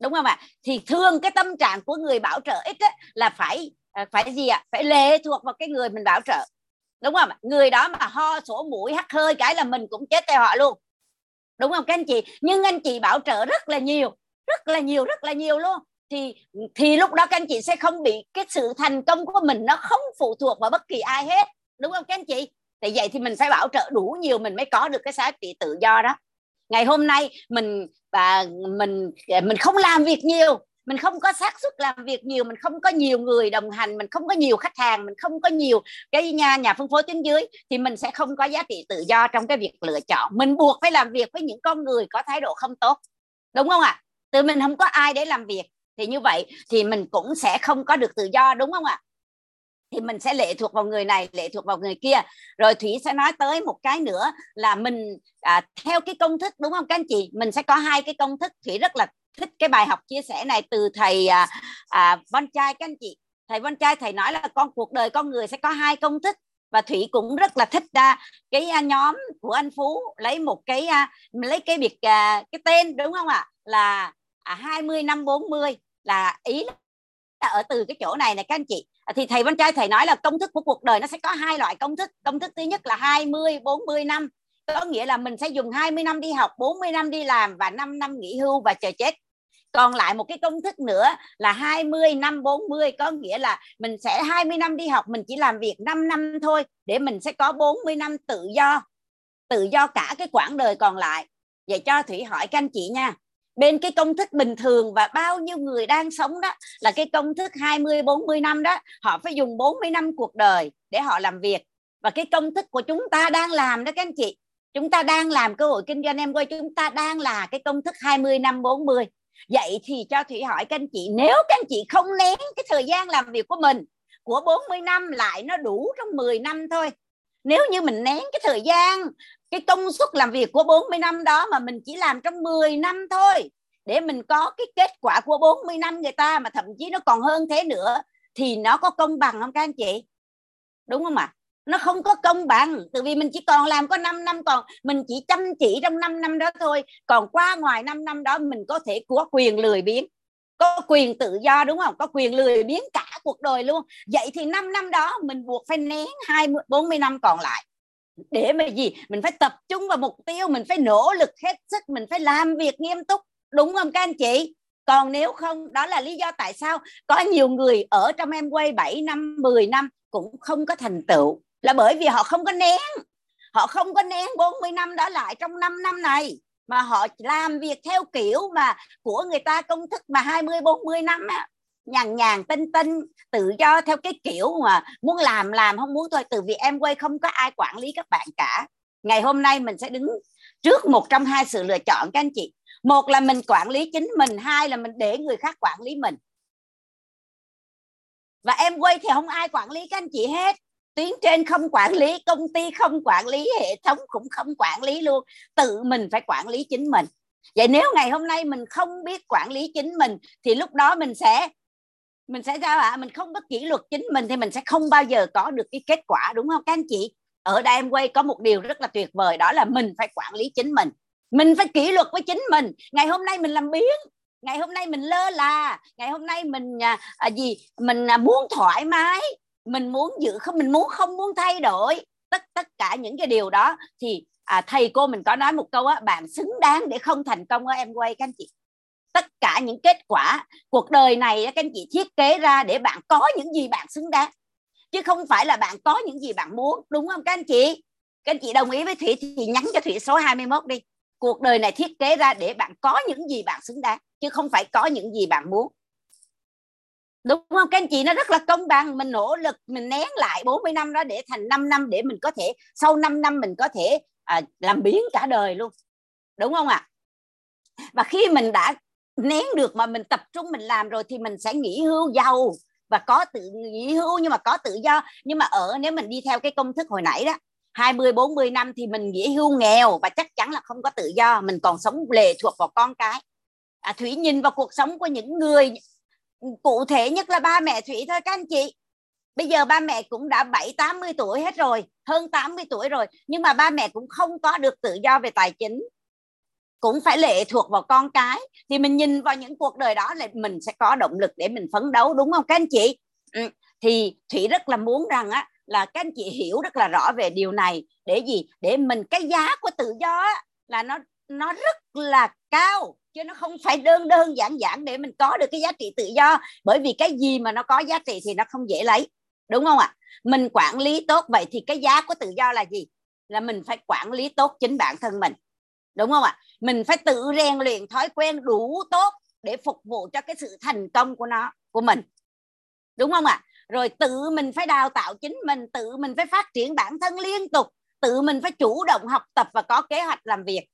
đúng không ạ? Thì thương cái tâm trạng của người bảo trợ ít á, là phải à, phải gì ạ? Phải lệ thuộc vào cái người mình bảo trợ đúng không người đó mà ho sổ mũi hắt hơi cái là mình cũng chết theo họ luôn đúng không các anh chị? Nhưng anh chị bảo trợ rất là nhiều rất là nhiều rất là nhiều luôn thì thì lúc đó các anh chị sẽ không bị cái sự thành công của mình nó không phụ thuộc vào bất kỳ ai hết, đúng không các anh chị? Thì vậy thì mình phải bảo trợ đủ nhiều mình mới có được cái giá trị tự do đó. Ngày hôm nay mình và mình mình không làm việc nhiều, mình không có xác suất làm việc nhiều, mình không có nhiều người đồng hành, mình không có nhiều khách hàng, mình không có nhiều cái nhà nhà phân phối tuyến dưới, thì mình sẽ không có giá trị tự do trong cái việc lựa chọn. Mình buộc phải làm việc với những con người có thái độ không tốt, đúng không ạ? À? từ mình không có ai để làm việc thì như vậy thì mình cũng sẽ không có được tự do đúng không ạ? Thì mình sẽ lệ thuộc vào người này lệ thuộc vào người kia. Rồi thủy sẽ nói tới một cái nữa là mình à, theo cái công thức đúng không các anh chị? Mình sẽ có hai cái công thức. Thủy rất là thích cái bài học chia sẻ này từ thầy à, à, Von trai các anh chị. Thầy Von trai thầy nói là con cuộc đời con người sẽ có hai công thức và thủy cũng rất là thích à, cái à, nhóm của anh phú lấy một cái à, lấy cái biệt à, cái tên đúng không ạ? Là à, 20 năm 40 là ý là ở từ cái chỗ này này các anh chị. À, thì thầy văn trai, thầy nói là công thức của cuộc đời nó sẽ có hai loại công thức. Công thức thứ nhất là 20 40 năm. Có nghĩa là mình sẽ dùng 20 năm đi học 40 năm đi làm và 5 năm nghỉ hưu và chờ chết. Còn lại một cái công thức nữa là 20 năm 40 có nghĩa là mình sẽ 20 năm đi học, mình chỉ làm việc 5 năm thôi để mình sẽ có 40 năm tự do. Tự do cả cái quãng đời còn lại. Vậy cho thủy hỏi các anh chị nha bên cái công thức bình thường và bao nhiêu người đang sống đó là cái công thức 20 40 năm đó, họ phải dùng 40 năm cuộc đời để họ làm việc. Và cái công thức của chúng ta đang làm đó các anh chị, chúng ta đang làm cơ hội kinh doanh em quay, chúng ta đang là cái công thức 20 năm 40 vậy thì cho thủy hỏi các anh chị, nếu các anh chị không nén cái thời gian làm việc của mình, của 40 năm lại nó đủ trong 10 năm thôi, nếu như mình nén cái thời gian cái công suất làm việc của 40 năm đó mà mình chỉ làm trong 10 năm thôi. Để mình có cái kết quả của 40 năm người ta mà thậm chí nó còn hơn thế nữa, thì nó có công bằng không các anh chị? Đúng không ạ? À? nó không có công bằng, tại vì mình chỉ còn làm có 5 năm, còn mình chỉ chăm chỉ trong 5 năm đó thôi. Còn qua ngoài 5 năm đó mình có thể có quyền lười biếng, có quyền tự do, đúng không? Có quyền lười biếng cả cuộc đời luôn. Vậy thì 5 năm đó mình buộc phải nén 20 40 năm còn lại để mà gì? Mình phải tập trung vào mục tiêu, mình phải nỗ lực hết sức, mình phải làm việc nghiêm túc. Đúng không các anh chị? Còn nếu không, đó là lý do tại sao có nhiều người ở trong em quay 7 năm 10 năm cũng không có thành tựu. Là bởi vì họ không có nén. Họ không có nén 40 năm đó lại trong 5 năm này. Mà họ làm việc theo kiểu mà của người ta công thức mà 20 40 năm á nhàn nhàn, tinh tinh, tự do theo cái kiểu mà muốn làm làm, không muốn thôi. Từ vì em quay không có ai quản lý các bạn cả. Ngày hôm nay mình sẽ đứng trước một trong hai sự lựa chọn, các anh chị. Một là mình quản lý chính mình, hai là mình để người khác quản lý mình. Và em quay thì không ai quản lý các anh chị hết. Tuyến trên không quản lý, công ty không quản lý, hệ thống cũng không quản lý luôn. Tự mình phải quản lý chính mình. Vậy nếu ngày hôm nay mình không biết quản lý chính mình, thì lúc đó mình sẽ mình sẽ sao ạ à? mình không có kỷ luật chính mình thì mình sẽ không bao giờ có được cái kết quả đúng không? Các anh chị ở đây em quay có một điều rất là tuyệt vời đó là mình phải quản lý chính mình. Mình phải kỷ luật với chính mình. Ngày hôm nay mình làm biến ngày hôm nay mình lơ là ngày hôm nay mình à, à, gì mình à, muốn thoải mái mình muốn giữ không mình muốn không muốn thay đổi tất tất cả những cái điều đó. Thì à, thầy cô mình có nói một câu á bạn xứng đáng để không thành công ở em quay các anh chị tất cả những kết quả cuộc đời này các anh chị thiết kế ra để bạn có những gì bạn xứng đáng. Chứ không phải là bạn có những gì bạn muốn đúng không các anh chị? Các anh chị đồng ý với thủy thì nhắn cho thủy số 21 đi. Cuộc đời này thiết kế ra để bạn có những gì bạn xứng đáng chứ không phải có những gì bạn muốn. Đúng không các anh chị? Nó rất là công bằng. Mình nỗ lực mình nén lại 40 năm đó để thành 5 năm để mình có thể sau 5 năm mình có thể à, làm biến cả đời luôn. Đúng không ạ? À? và khi mình đã nén được mà mình tập trung mình làm rồi thì mình sẽ nghỉ hưu giàu. Và có tự nghỉ hưu nhưng mà có tự do. Nhưng mà ở nếu mình đi theo cái công thức hồi nãy đó 20 40 năm thì mình nghỉ hưu nghèo và chắc chắn là không có tự do. Mình còn sống lệ thuộc vào con cái. À, thủy nhìn vào cuộc sống của những người cụ thể nhất là ba mẹ thủy thôi các anh chị. Bây giờ ba mẹ cũng đã bảy tám mươi tuổi hết rồi hơn 80 tuổi rồi. Nhưng mà ba mẹ cũng không có được tự do về tài chính cũng phải lệ thuộc vào con cái. Thì mình nhìn vào những cuộc đời đó là mình sẽ có động lực để mình phấn đấu đúng không các anh chị? Ừ. thì thủy rất là muốn rằng á là các anh chị hiểu rất là rõ về điều này. Để gì? Để mình cái giá của tự do á, là nó nó rất là cao chứ nó không phải đơn đơn giản giản để mình có được cái giá trị tự do. Bởi vì cái gì mà nó có giá trị thì nó không dễ lấy đúng không ạ? Mình quản lý tốt vậy thì cái giá của tự do là gì? Là mình phải quản lý tốt chính bản thân mình đúng không ạ? Mình phải tự rèn luyện thói quen đủ tốt để phục vụ cho cái sự thành công của nó, của mình. Đúng không ạ? Rồi tự mình phải đào tạo chính mình, tự mình phải phát triển bản thân liên tục, tự mình phải chủ động học tập và có kế hoạch làm việc.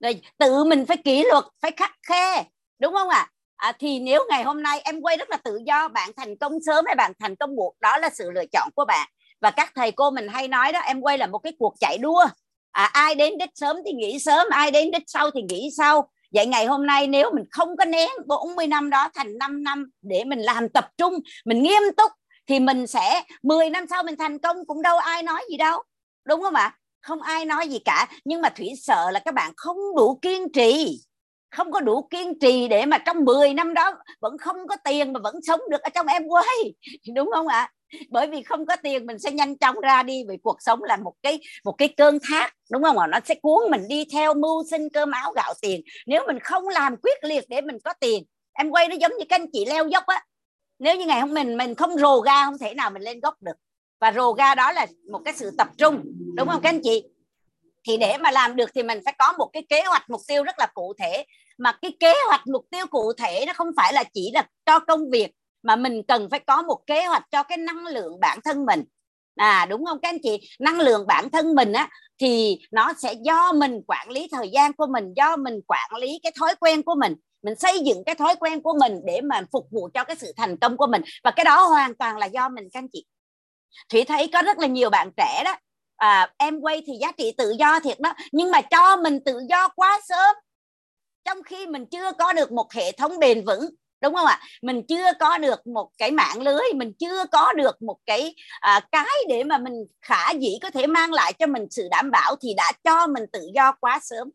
Rồi tự mình phải kỷ luật, phải khắc khe, đúng không ạ? À? thì nếu ngày hôm nay em quay rất là tự do, bạn thành công sớm hay bạn thành công muộn, đó là sự lựa chọn của bạn. Và các thầy cô mình hay nói đó, em quay là một cái cuộc chạy đua à, ai đến đích sớm thì nghỉ sớm ai đến đích sau thì nghỉ sau. Vậy ngày hôm nay nếu mình không có nén 40 năm đó thành 5 năm để mình làm tập trung mình nghiêm túc thì mình sẽ 10 năm sau mình thành công cũng đâu ai nói gì đâu. Đúng không ạ? Không ai nói gì cả. Nhưng mà thủy sợ là các bạn không đủ kiên trì không có đủ kiên trì để mà trong 10 năm đó vẫn không có tiền mà vẫn sống được ở trong em quay đúng không ạ? Bởi vì không có tiền mình sẽ nhanh chóng ra đi, vì cuộc sống là một cái một cái cơn thác, đúng không ạ? Nó sẽ cuốn mình đi theo mưu sinh cơm áo gạo tiền. Nếu mình không làm quyết liệt để mình có tiền, em quay nó giống như các anh chị leo dốc á. Nếu như ngày hôm mình mình không rồ ga, không thể nào mình lên gốc được. Và rồ ga đó là một cái sự tập trung, đúng không các anh chị? Thì để mà làm được thì mình phải có một cái kế hoạch mục tiêu rất là cụ thể. Mà cái kế hoạch mục tiêu cụ thể nó không phải là chỉ là cho công việc mà mình cần phải có một kế hoạch cho cái năng lượng bản thân mình. À đúng không các anh chị? Năng lượng bản thân mình á thì nó sẽ do mình quản lý thời gian của mình do mình quản lý cái thói quen của mình. Mình xây dựng cái thói quen của mình để mà phục vụ cho cái sự thành công của mình. Và cái đó hoàn toàn là do mình các anh chị. Thủy thấy có rất là nhiều bạn trẻ đó. À, em quay thì giá trị tự do thiệt đó. Nhưng mà cho mình tự do quá sớm. Trong khi mình chưa có được một hệ thống bền vững đúng không ạ? Mình chưa có được một cái mạng lưới mình chưa có được một cái à, cái để mà mình khả dĩ có thể mang lại cho mình sự đảm bảo thì đã cho mình tự do quá sớm.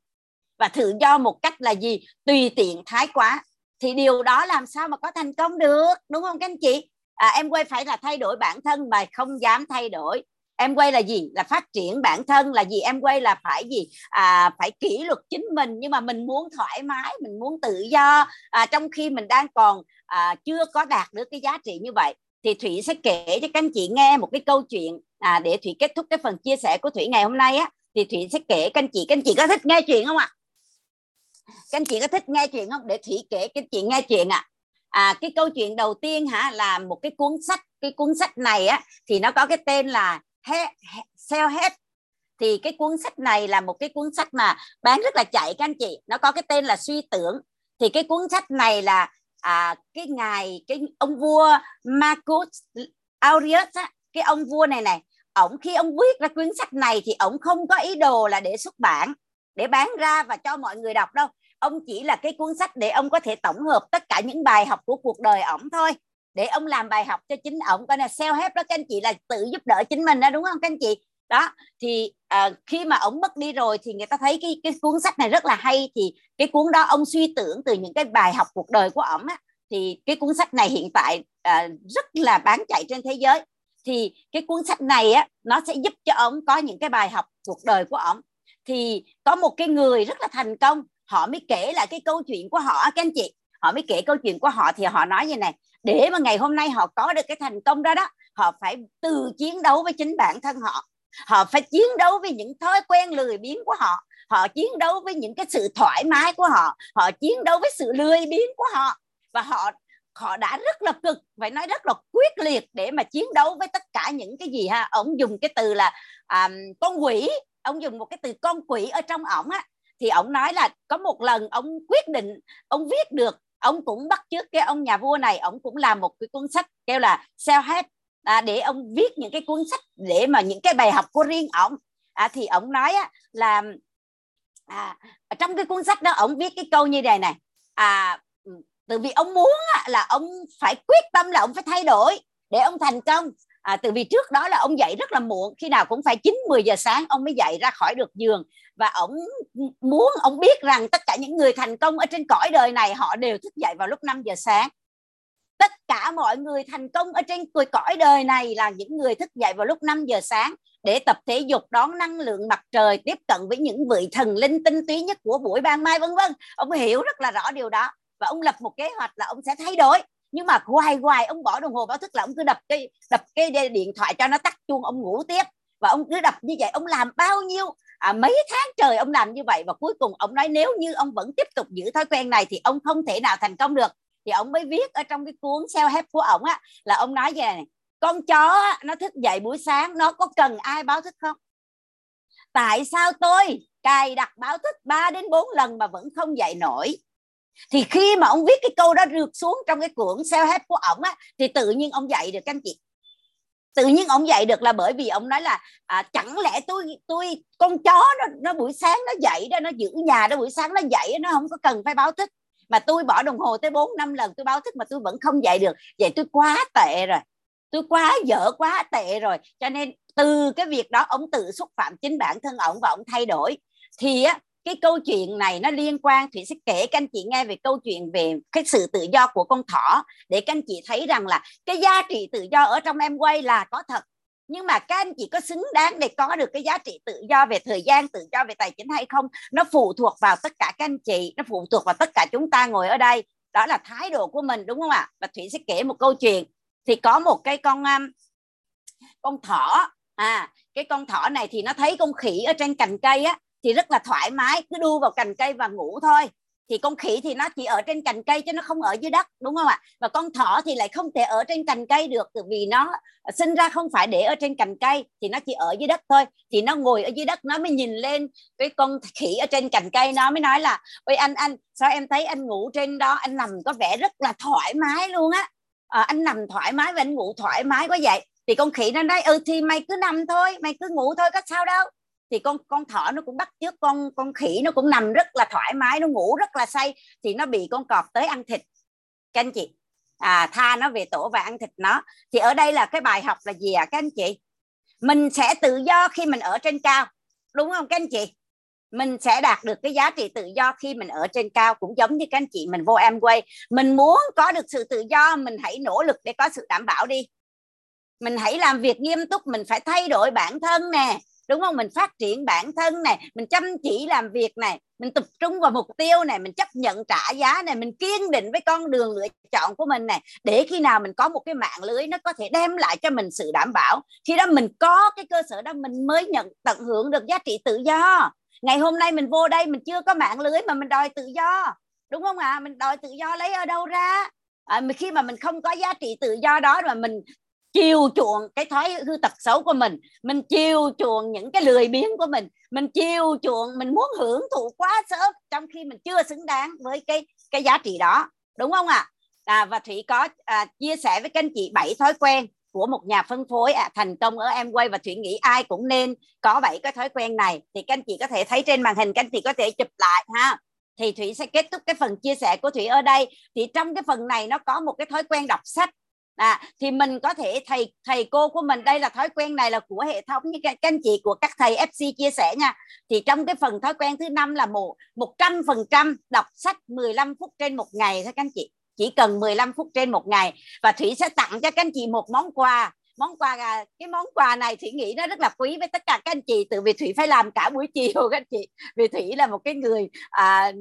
Và tự do một cách là gì? Tùy tiện thái quá. Thì điều đó làm sao mà có thành công được? Đúng không các anh chị? À, em quay phải là thay đổi bản thân mà không dám thay đổi em quay là gì? Là phát triển bản thân là gì? Em quay là phải gì? À, phải kỷ luật chính mình nhưng mà mình muốn thoải mái mình muốn tự do. À, trong khi mình đang còn à, chưa có đạt được cái giá trị như vậy thì thủy sẽ kể cho các anh chị nghe một cái câu chuyện à, để thủy kết thúc cái phần chia sẻ của thủy ngày hôm nay á. Thì thủy sẽ kể các anh chị các anh chị có thích nghe chuyện không ạ? Các anh chị có thích nghe chuyện không? Để thủy kể các anh chị nghe chuyện ạ. À. à cái câu chuyện đầu tiên hả là một cái cuốn sách. Cái cuốn sách này á thì nó có cái tên là self help thì cái cuốn sách này là một cái cuốn sách mà bán rất là chạy các anh chị. Nó có cái tên là suy tưởng. Thì cái cuốn sách này là à, cái ngài cái ông vua Marcus Aurelius á, cái ông vua này này ổng khi ông viết ra cuốn sách này thì ổng không có ý đồ là để xuất bản để bán ra và cho mọi người đọc đâu. Ông chỉ là cái cuốn sách để ông có thể tổng hợp tất cả những bài học của cuộc đời ổng thôi để ông làm bài học cho chính ông, coi là self help đó các anh chị là tự giúp đỡ chính mình đó đúng không các anh chị? Đó thì à, khi mà ông mất đi rồi thì người ta thấy cái cái cuốn sách này rất là hay. Thì cái cuốn đó ông suy tưởng từ những cái bài học cuộc đời của ông, á thì cái cuốn sách này hiện tại à, rất là bán chạy trên thế giới. Thì cái cuốn sách này á nó sẽ giúp cho ông có những cái bài học cuộc đời của ông, thì có một cái người rất là thành công họ mới kể lại cái câu chuyện của họ các anh chị. Họ mới kể câu chuyện của họ thì họ nói như này để mà ngày hôm nay họ có được cái thành công đó đó họ phải từ chiến đấu với chính bản thân họ. Họ phải chiến đấu với những thói quen lười biếng của họ. Họ chiến đấu với những cái sự thoải mái của họ. Họ chiến đấu với sự lười biếng của họ. Và họ họ đã rất là cực phải nói rất là quyết liệt để mà chiến đấu với tất cả những cái gì ha. Ông dùng cái từ là um, con quỷ. Ông dùng một cái từ con quỷ ở trong ổng á. Thì ông nói là có một lần ông quyết định ông viết được ông cũng bắt chước cái ông nhà vua này ông cũng làm một cái cuốn sách kêu là self help à, để ông viết những cái cuốn sách để mà những cái bài học của riêng ông. À, thì ông nói á, là à, trong cái cuốn sách đó ông viết cái câu như này này. À, từ vì ông muốn á, là ông phải quyết tâm là ông phải thay đổi để ông thành công à, từ vì trước đó là ông dậy rất là muộn khi nào cũng phải 9 10 giờ sáng ông mới dậy ra khỏi được giường. Và ông muốn ông biết rằng tất cả những người thành công ở trên cõi đời này họ đều thức dậy vào lúc 5 giờ sáng. Tất cả mọi người thành công ở trên cõi đời này là những người thức dậy vào lúc 5 giờ sáng để tập thể dục đón năng lượng mặt trời tiếp cận với những vị thần linh tinh túy nhất của buổi ban mai vân vân. Ông hiểu rất là rõ điều đó. Và ông lập một kế hoạch là ông sẽ thay đổi nhưng mà hoài hoài ông bỏ đồng hồ báo thức là ông cứ đập cái đập cái điện thoại cho nó tắt chuông ông ngủ tiếp. Và ông cứ đập như vậy ông làm bao nhiêu à, mấy tháng trời ông làm như vậy? Và cuối cùng ông nói nếu như ông vẫn tiếp tục giữ thói quen này thì ông không thể nào thành công được. Thì ông mới viết ở trong cái cuốn self help của ông á là ông nói về này con chó nó thức dậy buổi sáng nó có cần ai báo thức không? Tại sao tôi cài đặt báo thức 3 đến 4 lần mà vẫn không dậy nổi? Thì khi mà ông viết cái câu đó rượt xuống trong cái cuốn self hết của ổng á thì tự nhiên ông dạy được các anh chị. Tự nhiên ông dạy được là bởi vì ông nói là à, chẳng lẽ tôi tôi con chó nó nó buổi sáng nó dậy đó nó giữ nhà đó buổi sáng nó dậy nó không có cần phải báo thức. Mà tôi bỏ đồng hồ tới bốn năm lần tôi báo thức mà tôi vẫn không dậy được. Vậy tôi quá tệ rồi. Tôi quá dở quá tệ rồi. Cho nên từ cái việc đó ông tự xúc phạm chính bản thân ông và ông thay đổi. Thì á cái câu chuyện này nó liên quan thủy sẽ kể các anh chị nghe về câu chuyện về cái sự tự do của con thỏ, để các anh chị thấy rằng là cái giá trị tự do ở trong em quay là có thật. Nhưng mà các anh chị có xứng đáng để có được cái giá trị tự do về thời gian, tự do về tài chính hay không? Nó phụ thuộc vào tất cả các anh chị, nó phụ thuộc vào tất cả chúng ta ngồi ở đây. Đó là thái độ của mình, đúng không ạ? Và thủy sẽ kể một câu chuyện. Thì có một cái con um, con thỏ. À cái con thỏ này thì nó thấy con khỉ ở trên cành cây á thì rất là thoải mái cứ đu vào cành cây và ngủ thôi. Thì con khỉ thì nó chỉ ở trên cành cây chứ nó không ở dưới đất đúng không ạ? Và con thỏ thì lại không thể ở trên cành cây được vì nó sinh ra không phải để ở trên cành cây thì nó chỉ ở dưới đất thôi. Thì nó ngồi ở dưới đất nó mới nhìn lên cái con khỉ ở trên cành cây nó mới nói là ôi anh anh sao em thấy anh ngủ trên đó anh nằm có vẻ rất là thoải mái luôn á. À, anh nằm thoải mái và anh ngủ thoải mái quá vậy. Thì con khỉ nó nói ừ thì mày cứ nằm thôi mày cứ ngủ thôi có sao đâu thì con con thỏ nó cũng bắt chước, con con khỉ nó cũng nằm rất là thoải mái, nó ngủ rất là say, thì nó bị con cọp tới ăn thịt. Các anh chị à tha nó về tổ và ăn thịt nó. Thì ở đây là cái bài học là gì à các anh chị? Mình sẽ tự do khi mình ở trên cao, đúng không các anh chị? Mình sẽ đạt được cái giá trị tự do khi mình ở trên cao, cũng giống như các anh chị mình vô em quay mình muốn có được sự tự do, mình hãy nỗ lực để có sự đảm bảo đi. Mình hãy làm việc nghiêm túc, mình phải thay đổi bản thân nè đúng không? Mình phát triển bản thân này mình chăm chỉ làm việc này mình tập trung vào mục tiêu này mình chấp nhận trả giá này mình kiên định với con đường lựa chọn của mình này để khi nào mình có một cái mạng lưới nó có thể đem lại cho mình sự đảm bảo. Khi đó mình có cái cơ sở đó mình mới nhận tận hưởng được giá trị tự do. Ngày hôm nay mình vô đây mình chưa có mạng lưới mà mình đòi tự do. Đúng không ạ? À? mình đòi tự do lấy ở đâu ra? À, khi mà mình không có giá trị tự do đó mà mình chiều chuộng cái thói hư tật xấu của mình mình chiều chuộng những cái lười biếng của mình mình chiều chuộng mình muốn hưởng thụ quá sớm trong khi mình chưa xứng đáng với cái cái giá trị đó. Đúng không ạ? À? à, và thủy có à, chia sẻ với các anh chị bảy thói quen của một nhà phân phối. À, thành công ở em quay và thủy nghĩ ai cũng nên có bảy cái thói quen này. Thì các anh chị có thể thấy trên màn hình các anh chị có thể chụp lại ha. Thì thủy sẽ kết thúc cái phần chia sẻ của thủy ở đây. Thì trong cái phần này nó có một cái thói quen đọc sách à, thì mình có thể thầy thầy cô của mình đây là thói quen này là của hệ thống như các, anh chị của các thầy FC chia sẻ nha. Thì trong cái phần thói quen thứ năm là một một trăm phần trăm đọc sách 15 phút trên một ngày thôi các anh chị. Chỉ cần 15 phút trên một ngày. Và thủy sẽ tặng cho các anh chị một món quà. Món quà à, cái món quà này thủy nghĩ nó rất là quý với tất cả các anh chị từ vì thủy phải làm cả buổi chiều các anh chị. Vì thủy là một cái người à,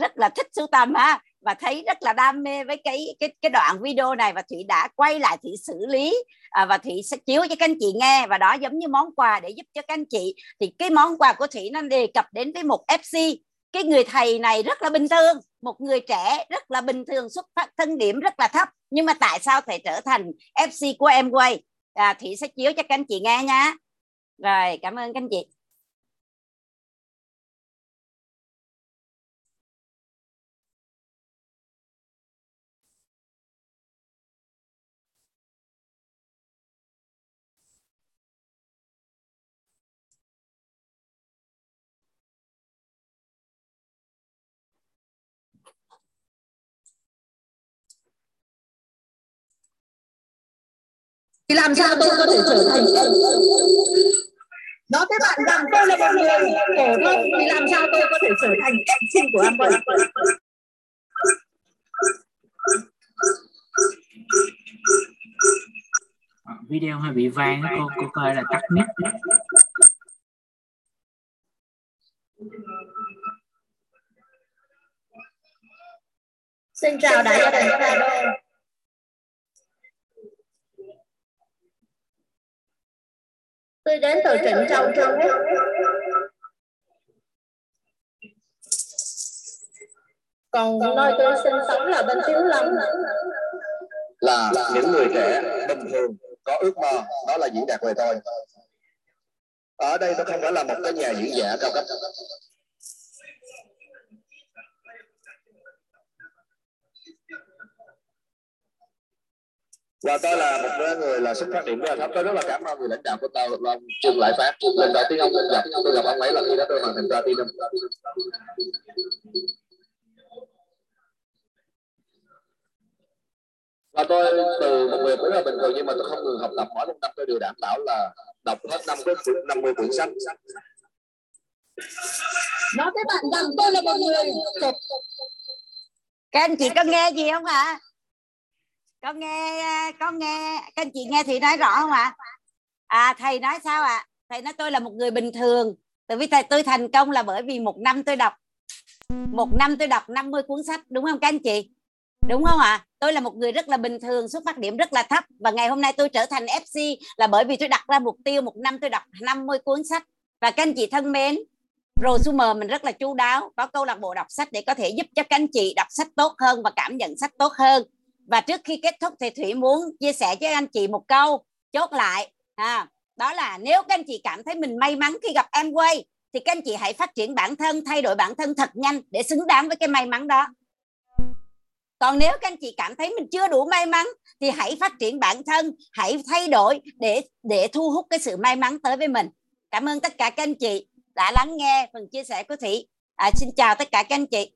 rất là thích sưu tầm ha và thấy rất là đam mê với cái cái cái đoạn video này và thủy đã quay lại thủy xử lý à, và thủy sẽ chiếu cho các anh chị nghe. Và đó giống như món quà để giúp cho các anh chị. Thì cái món quà của thủy nó đề cập đến với một fc cái người thầy này rất là bình thường một người trẻ rất là bình thường xuất phát thân điểm rất là thấp. Nhưng mà tại sao thầy trở thành fc của em quay? À, thủy sẽ chiếu cho các anh chị nghe nha. Rồi cảm ơn các anh chị. Thì làm sao tôi có thể trở thành nói với bạn rằng tôi là một người phổ thông thì làm sao tôi có thể trở thành sinh của anh vậy? Video hơi bị vang cô cô coi là tắt mic. Xin chào đại gia. đình các bạn tôi đến từ Trịnh Châu Trung Quốc còn nơi tôi sinh sống là bên Thiếu Lâm. Là những người trẻ bình thường có ước mơ đó là diễn đạt về tôi. Ở đây tôi không phải là một cái nhà diễn giả cao cấp và tôi là một người là xuất phát điểm rất là thấp. Tôi rất là cảm ơn người lãnh đạo của tôi. Là ông Trương Lại Phát lần đầu tiên ông gặp tôi gặp ông ấy là khi đó tôi hoàn thành platinum và tôi từ một người rất là bình thường, nhưng mà tôi không ngừng học tập. Mỗi một năm tôi đều đảm bảo là đọc hết năm cái năm mươi quyển sách. Nói với bạn rằng tôi là một người các anh chị có nghe gì không ạ à? Con nghe à, con nghe. Các anh chị nghe thì nói rõ không ạ? À? à thầy nói sao ạ? À? thầy nói tôi là một người bình thường. Tại vì thầy, tôi thành công là bởi vì một năm tôi đọc. Một năm tôi đọc 50 cuốn sách, đúng không các anh chị? Đúng không ạ? À? tôi là một người rất là bình thường, xuất phát điểm rất là thấp. Và ngày hôm nay tôi trở thành FC là bởi vì tôi đặt ra mục tiêu một năm tôi đọc 50 cuốn sách. Và các anh chị thân mến prosumer mình rất là chu đáo. Có câu lạc bộ đọc sách để có thể giúp cho các anh chị đọc sách tốt hơn và cảm nhận sách tốt hơn và trước khi kết thúc thì thủy muốn chia sẻ với anh chị một câu chốt lại. À, đó là nếu các anh chị cảm thấy mình may mắn khi gặp em quay thì các anh chị hãy phát triển bản thân thay đổi bản thân thật nhanh để xứng đáng với cái may mắn đó. Còn nếu các anh chị cảm thấy mình chưa đủ may mắn thì hãy phát triển bản thân hãy thay đổi để để thu hút cái sự may mắn tới với mình. Cảm ơn tất cả các anh chị đã lắng nghe phần chia sẻ của thủy. À, xin chào tất cả các anh chị.